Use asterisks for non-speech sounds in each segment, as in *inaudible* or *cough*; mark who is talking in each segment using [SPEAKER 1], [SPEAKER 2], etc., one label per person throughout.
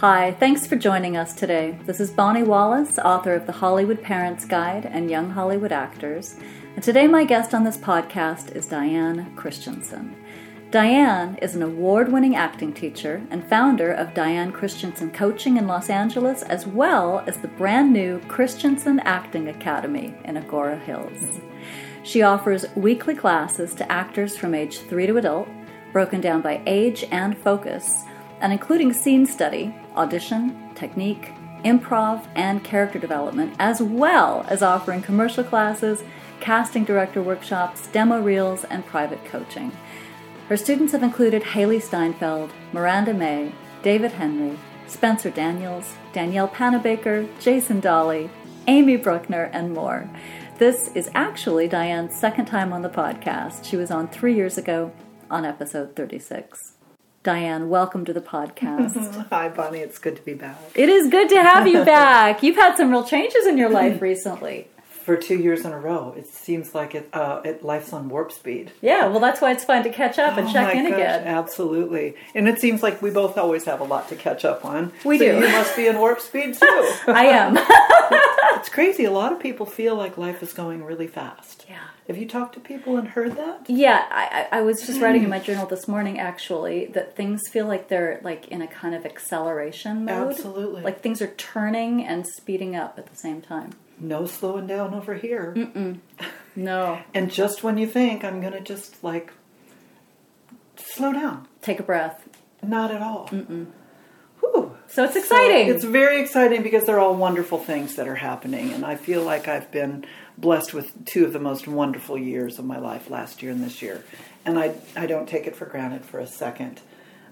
[SPEAKER 1] Hi, thanks for joining us today. This is Bonnie Wallace, author of The Hollywood Parents Guide and Young Hollywood Actors. And today, my guest on this podcast is Diane Christensen. Diane is an award winning acting teacher and founder of Diane Christensen Coaching in Los Angeles, as well as the brand new Christensen Acting Academy in Agoura Hills. She offers weekly classes to actors from age 3 to adult, broken down by age and focus, and including scene study, audition, technique, improv, and character development, as well as offering commercial classes, casting director workshops, demo reels, and private coaching. Her students have included Hailee Steinfeld, Miranda May, David Henrie, Spencer Daniels, Danielle Panabaker, Jason Dolley, Amy Bruckner, and more. This is actually Diane's second time on the podcast. She was on three years ago on episode 36. Diane, welcome to the podcast. *laughs*
[SPEAKER 2] Hi, Bonnie. It's good to be back.
[SPEAKER 1] It is good to have you *laughs* back. You've had some real changes in your life recently
[SPEAKER 2] for two years in a row. It seems like it, uh, it life's on warp speed.
[SPEAKER 1] Yeah, well, that's why it's fun to catch up and
[SPEAKER 2] oh
[SPEAKER 1] check in
[SPEAKER 2] gosh,
[SPEAKER 1] again.
[SPEAKER 2] Absolutely, and it seems like we both always have a lot to catch up on.
[SPEAKER 1] We
[SPEAKER 2] so
[SPEAKER 1] do.
[SPEAKER 2] You must be in warp speed too. *laughs*
[SPEAKER 1] I am. *laughs*
[SPEAKER 2] it's crazy. A lot of people feel like life is going really fast.
[SPEAKER 1] Yeah.
[SPEAKER 2] Have you talked to people and heard that?
[SPEAKER 1] Yeah, I, I was just writing in my *clears throat* journal this morning actually that things feel like they're like in a kind of acceleration mode.
[SPEAKER 2] Absolutely.
[SPEAKER 1] Like things are turning and speeding up at the same time.
[SPEAKER 2] No slowing down over here.
[SPEAKER 1] Mm-mm. *laughs* No.
[SPEAKER 2] and just when you think I'm going to just like slow down,
[SPEAKER 1] take a breath.
[SPEAKER 2] Not at all.
[SPEAKER 1] Mm-mm. So it's exciting.
[SPEAKER 2] So it's very exciting because they're all wonderful things that are happening, and I feel like I've been blessed with two of the most wonderful years of my life last year and this year, and I I don't take it for granted for a second.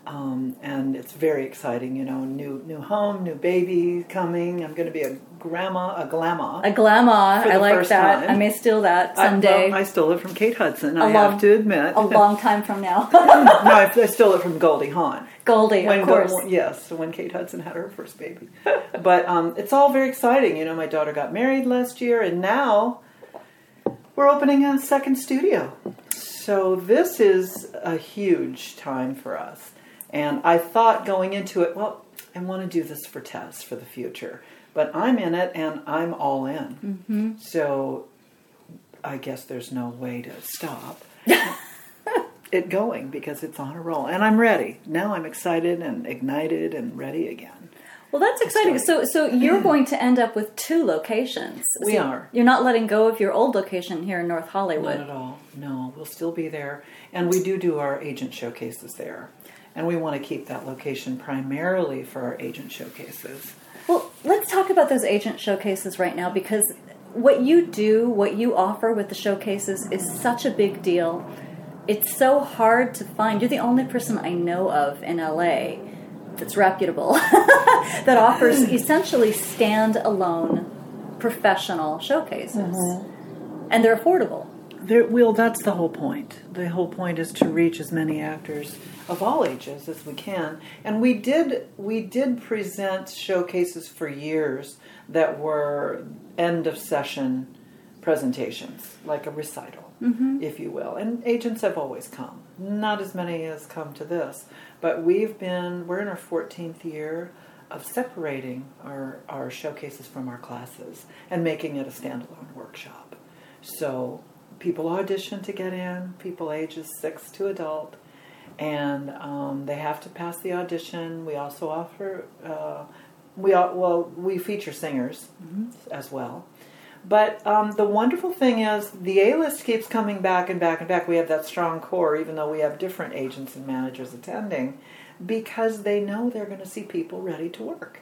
[SPEAKER 2] Um, and it's very exciting, you know. New new home, new baby coming. I'm going to be a grandma, a glamma,
[SPEAKER 1] a glamma. I like that.
[SPEAKER 2] Time.
[SPEAKER 1] I may steal that someday.
[SPEAKER 2] I, well, I stole it from Kate Hudson.
[SPEAKER 1] A
[SPEAKER 2] I
[SPEAKER 1] long,
[SPEAKER 2] have to admit,
[SPEAKER 1] a long time from now. *laughs*
[SPEAKER 2] no, I, I, stole it from Goldie Hawn.
[SPEAKER 1] Goldie,
[SPEAKER 2] when,
[SPEAKER 1] of course.
[SPEAKER 2] Yes, when Kate Hudson had her first baby. *laughs* but um, it's all very exciting. You know, my daughter got married last year, and now we're opening a second studio. So this is a huge time for us. And I thought going into it, well, I want to do this for Tess for the future. But I'm in it and I'm all in.
[SPEAKER 1] Mm-hmm.
[SPEAKER 2] So I guess there's no way to stop *laughs* it going because it's on a roll. And I'm ready. Now I'm excited and ignited and ready again.
[SPEAKER 1] Well, that's exciting. So, so you're mm. going to end up with two locations.
[SPEAKER 2] We
[SPEAKER 1] so
[SPEAKER 2] are.
[SPEAKER 1] You're not letting go of your old location here in North Hollywood.
[SPEAKER 2] Not at all. No, we'll still be there, and we do do our agent showcases there, and we want to keep that location primarily for our agent showcases.
[SPEAKER 1] Well, let's talk about those agent showcases right now because what you do, what you offer with the showcases, is such a big deal. It's so hard to find. You're the only person I know of in LA that's reputable *laughs* that offers essentially stand-alone professional showcases, mm-hmm. and they're affordable.
[SPEAKER 2] There, well, that's the whole point. The whole point is to reach as many actors of all ages as we can. And we did we did present showcases for years that were end of session presentations, like a recital,
[SPEAKER 1] mm-hmm.
[SPEAKER 2] if you will. And agents have always come. Not as many as come to this, but we've been we're in our 14th year of separating our our showcases from our classes and making it a standalone workshop. So people audition to get in, people ages 6 to adult and um, they have to pass the audition. We also offer uh, we well we feature singers
[SPEAKER 1] mm-hmm.
[SPEAKER 2] as well. But um, the wonderful thing is the A list keeps coming back and back and back. We have that strong core, even though we have different agents and managers attending, because they know they're going to see people ready to work.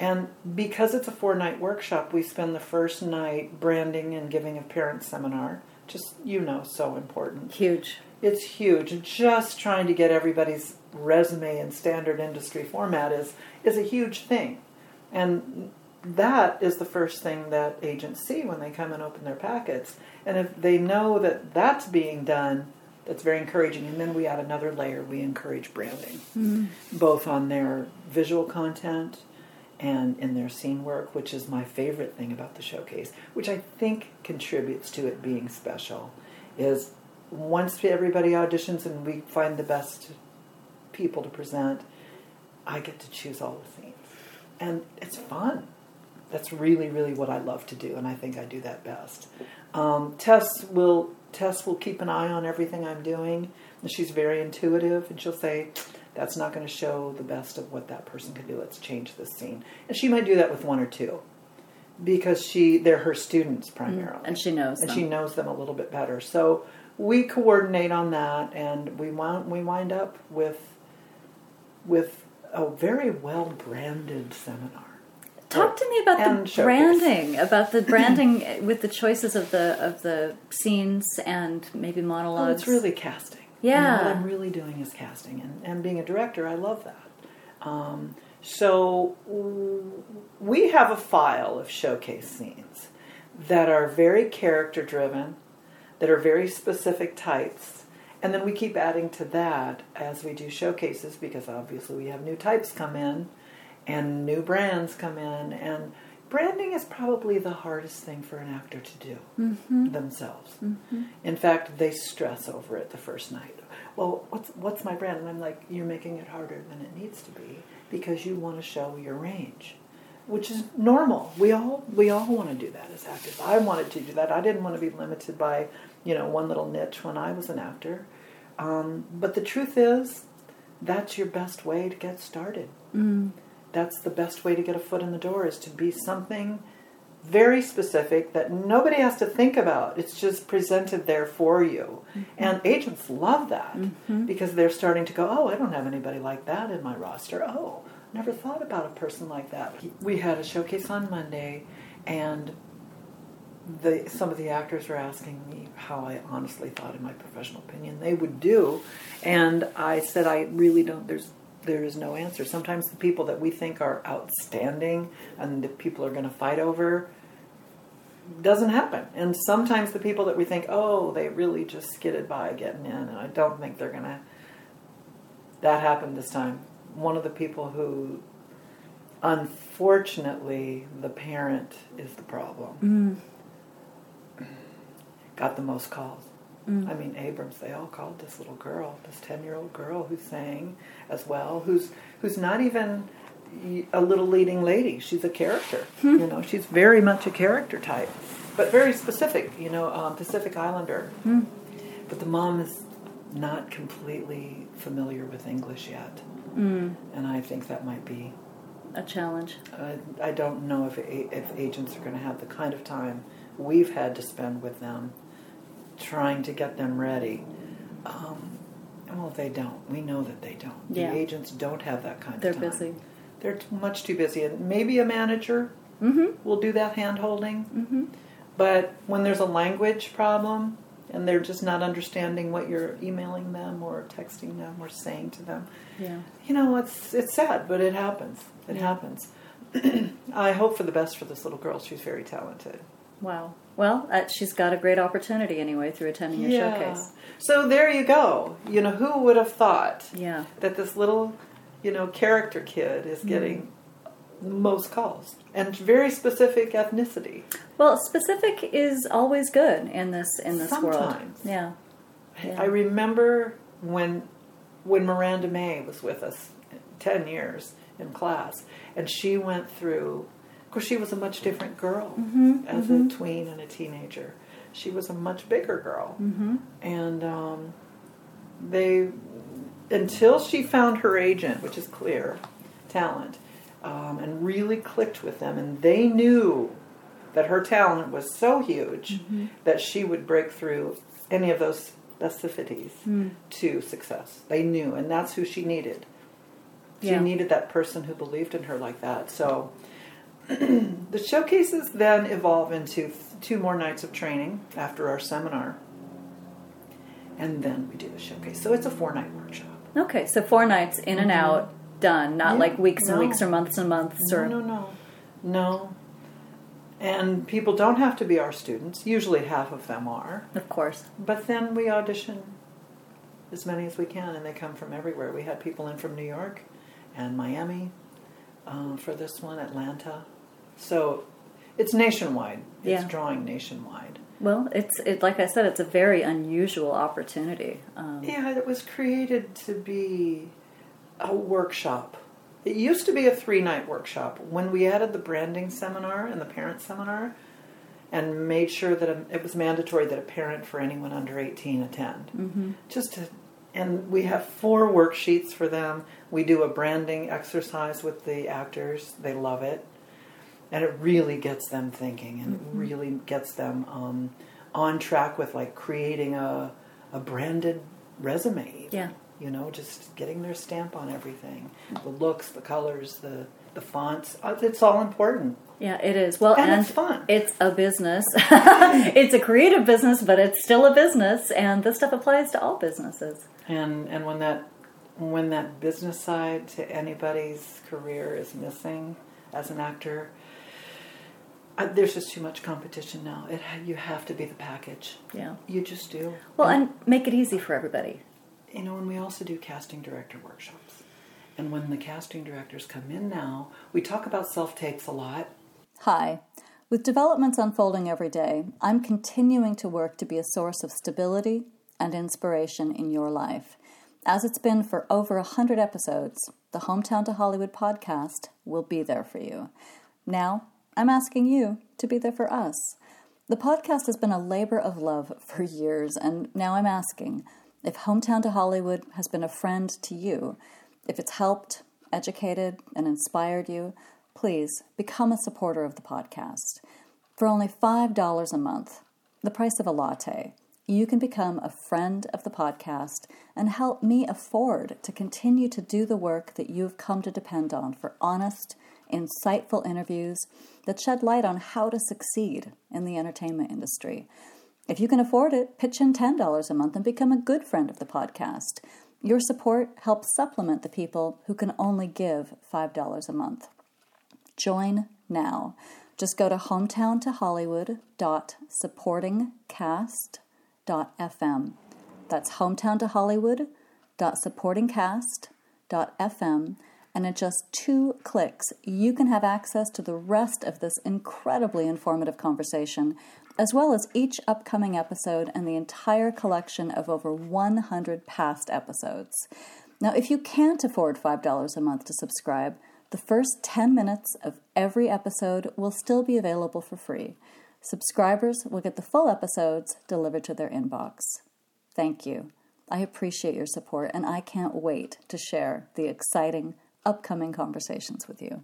[SPEAKER 2] And because it's a four night workshop, we spend the first night branding and giving a parent seminar. Just, you know, so important.
[SPEAKER 1] Huge.
[SPEAKER 2] It's huge. Just trying to get everybody's resume in standard industry format is, is a huge thing. And that is the first thing that agents see when they come and open their packets. And if they know that that's being done, that's very encouraging. And then we add another layer. We encourage branding,
[SPEAKER 1] mm-hmm.
[SPEAKER 2] both on their visual content and in their scene work, which is my favorite thing about the showcase, which I think contributes to it being special, is once everybody auditions and we find the best people to present, I get to choose all the scenes. And it's fun. That's really, really what I love to do, and I think I do that best. Um, Tess will Tess will keep an eye on everything I'm doing, and she's very intuitive, and she'll say, "That's not going to show the best of what that person can do. Let's change this scene." And she might do that with one or two, because she they're her students primarily,
[SPEAKER 1] and she knows
[SPEAKER 2] and
[SPEAKER 1] them.
[SPEAKER 2] she knows them a little bit better. So we coordinate on that, and we wind we wind up with with a very well branded seminar.
[SPEAKER 1] Talk to me about the
[SPEAKER 2] showcase.
[SPEAKER 1] branding, about the branding *laughs* with the choices of the of the scenes and maybe monologues.
[SPEAKER 2] Oh, it's really casting.
[SPEAKER 1] Yeah.
[SPEAKER 2] what I'm really doing is casting, and, and being a director, I love that. Um, so we have a file of showcase scenes that are very character driven, that are very specific types, and then we keep adding to that as we do showcases because obviously we have new types come in and new brands come in and branding is probably the hardest thing for an actor to do mm-hmm. themselves. Mm-hmm. In fact they stress over it the first night. Well what's what's my brand? And i'm like you're making it harder than it needs to be because you want to show your range which is normal. We all we all want to do that as actors. I wanted to do that. I didn't want to be limited by you know one little niche when i was an actor. Um, but the truth is that's your best way to get started mm. That's the best way to get a foot in the door is to be something very specific that nobody has to think about. It's just presented there for you. Mm-hmm. And agents love that mm-hmm. because they're starting to go, oh, I don't have anybody like that in my roster. Oh, never thought about a person like that. We had a showcase on Monday, and the, some of the actors were asking me how I honestly thought, in my professional opinion, they would do. And I said, I really don't, there's there is no answer. Sometimes the people that we think are outstanding and the people are going to fight over doesn't happen. And sometimes the people that we think, oh, they really just skidded by getting in, and I don't think they're going to. That happened this time. One of the people who, unfortunately, the parent is the problem, mm. got the most calls. Mm. I mean, Abrams, they all called this little girl, this 10 year old girl who sang as well, who's, who's not even a little leading lady. She's a character. Hmm. You know, she's very much a character type, but very specific, you know, um, Pacific Islander. Hmm. But the mom is not completely familiar with English yet. Hmm. And I think that might be
[SPEAKER 1] a challenge.
[SPEAKER 2] I, I don't know if if agents are going to have the kind of time we've had to spend with them trying to get them ready. Um, well, they don't. We know that they don't.
[SPEAKER 1] Yeah.
[SPEAKER 2] The agents don't have that kind
[SPEAKER 1] They're
[SPEAKER 2] of time.
[SPEAKER 1] They're busy.
[SPEAKER 2] They're t- much too busy, and maybe a manager will do that hand holding.
[SPEAKER 1] Mm-hmm.
[SPEAKER 2] But when there's a language problem and they're just not understanding what you're emailing them or texting them or saying to them,
[SPEAKER 1] Yeah.
[SPEAKER 2] you know, it's it's sad, but it happens. It happens. *clears throat* I hope for the best for this little girl. She's very talented.
[SPEAKER 1] Wow. Well, uh, she's got a great opportunity anyway through attending your showcase.
[SPEAKER 2] So there you go. You know, who would have thought
[SPEAKER 1] Yeah.
[SPEAKER 2] that this little, you know, character kid is
[SPEAKER 1] Mm-hmm.
[SPEAKER 2] getting the most calls and very specific ethnicity.
[SPEAKER 1] Well, specific is always good in this in this world. Yeah. Yeah.
[SPEAKER 2] I remember when when Miranda May was with us, ten years in class, and she went through. Of course, she was a much different girl
[SPEAKER 1] Mm-hmm,
[SPEAKER 2] as a tween and a teenager. She was a much bigger girl,
[SPEAKER 1] Mm-hmm.
[SPEAKER 2] and um, they until she found her agent, which is clear talent, um, and really clicked with them, and they knew that her talent was so huge
[SPEAKER 1] Mm-hmm.
[SPEAKER 2] that she would break through any of those specificities
[SPEAKER 1] Hmm.
[SPEAKER 2] to success. They knew, and that's who she needed. She
[SPEAKER 1] Yeah.
[SPEAKER 2] needed that person who believed in her like that. So *clears throat* the showcases then evolve into two more nights of training after our seminar. And then we do the showcase. So it's a four night workshop.
[SPEAKER 1] Okay, so four nights in and out, done. Not
[SPEAKER 2] Yeah,
[SPEAKER 1] like weeks and
[SPEAKER 2] no.
[SPEAKER 1] weeks or months and months
[SPEAKER 2] No,
[SPEAKER 1] or
[SPEAKER 2] no, no. No. And people don't have to be our students. Usually half of them are.
[SPEAKER 1] of course.
[SPEAKER 2] But then we audition as many as we can, and they come from everywhere. We had people in from New York and Miami uh, for this one, Atlanta. So it's nationwide. It's
[SPEAKER 1] Yeah.
[SPEAKER 2] drawing nationwide.
[SPEAKER 1] Well, it's it like I said, it's a very unusual opportunity. Um,
[SPEAKER 2] Yeah, it was created to be a workshop It used to be a three night workshop. When we added the branding seminar and the parent seminar, and made sure that a, it was mandatory that a parent for anyone under 18 attend. Mm-hmm. Just to, and we have four worksheets for them. We do a branding exercise with the actors. They love it, and it really gets them thinking, and mm-hmm. it really gets them um, on track with like creating a a branded resume.
[SPEAKER 1] Yeah.
[SPEAKER 2] You know, just getting their stamp on everything. The looks, the colors, the the fonts. Uh, it's all important.
[SPEAKER 1] Yeah, it is. Well,
[SPEAKER 2] and,
[SPEAKER 1] and
[SPEAKER 2] it's fun.
[SPEAKER 1] It's a business. *laughs* *laughs* it's a creative business, but it's still a business, and this stuff applies to all businesses.
[SPEAKER 2] And and when that when that business side to anybody's career is missing as an actor, I, there's just too much competition now. It you have to be the package.
[SPEAKER 1] Yeah,
[SPEAKER 2] you just do.
[SPEAKER 1] Well, and, and make it easy for everybody.
[SPEAKER 2] You know, and we also do casting director workshops. And when the casting directors come in now, we talk about self tapes a lot
[SPEAKER 1] Hi. With developments unfolding every day, I'm continuing to work to be a source of stability and inspiration in your life. As it's been for over a 100 episodes, the Hometown to Hollywood podcast will be there for you. Now, I'm asking you to be there for us. The podcast has been a labor of love for years, and now I'm asking if Hometown to Hollywood has been a friend to you, if it's helped, educated, and inspired you please become a supporter of the podcast. For only $5 a month, the price of a latte, you can become a friend of the podcast and help me afford to continue to do the work that you've come to depend on for honest, insightful interviews that shed light on how to succeed in the entertainment industry. If you can afford it, pitch in $10 a month and become a good friend of the podcast. Your support helps supplement the people who can only give $5 a month. Join now. Just go to hometowntohollywood.supportingcast.fm. That's hometowntohollywood.supportingcast.fm. And in just two clicks, you can have access to the rest of this incredibly informative conversation, as well as each upcoming episode and the entire collection of over 100 past episodes. Now, if you can't afford $5 a month to subscribe, the first 10 minutes of every episode will still be available for free. Subscribers will get the full episodes delivered to their inbox. Thank you. I appreciate your support and I can't wait to share the exciting upcoming conversations with you.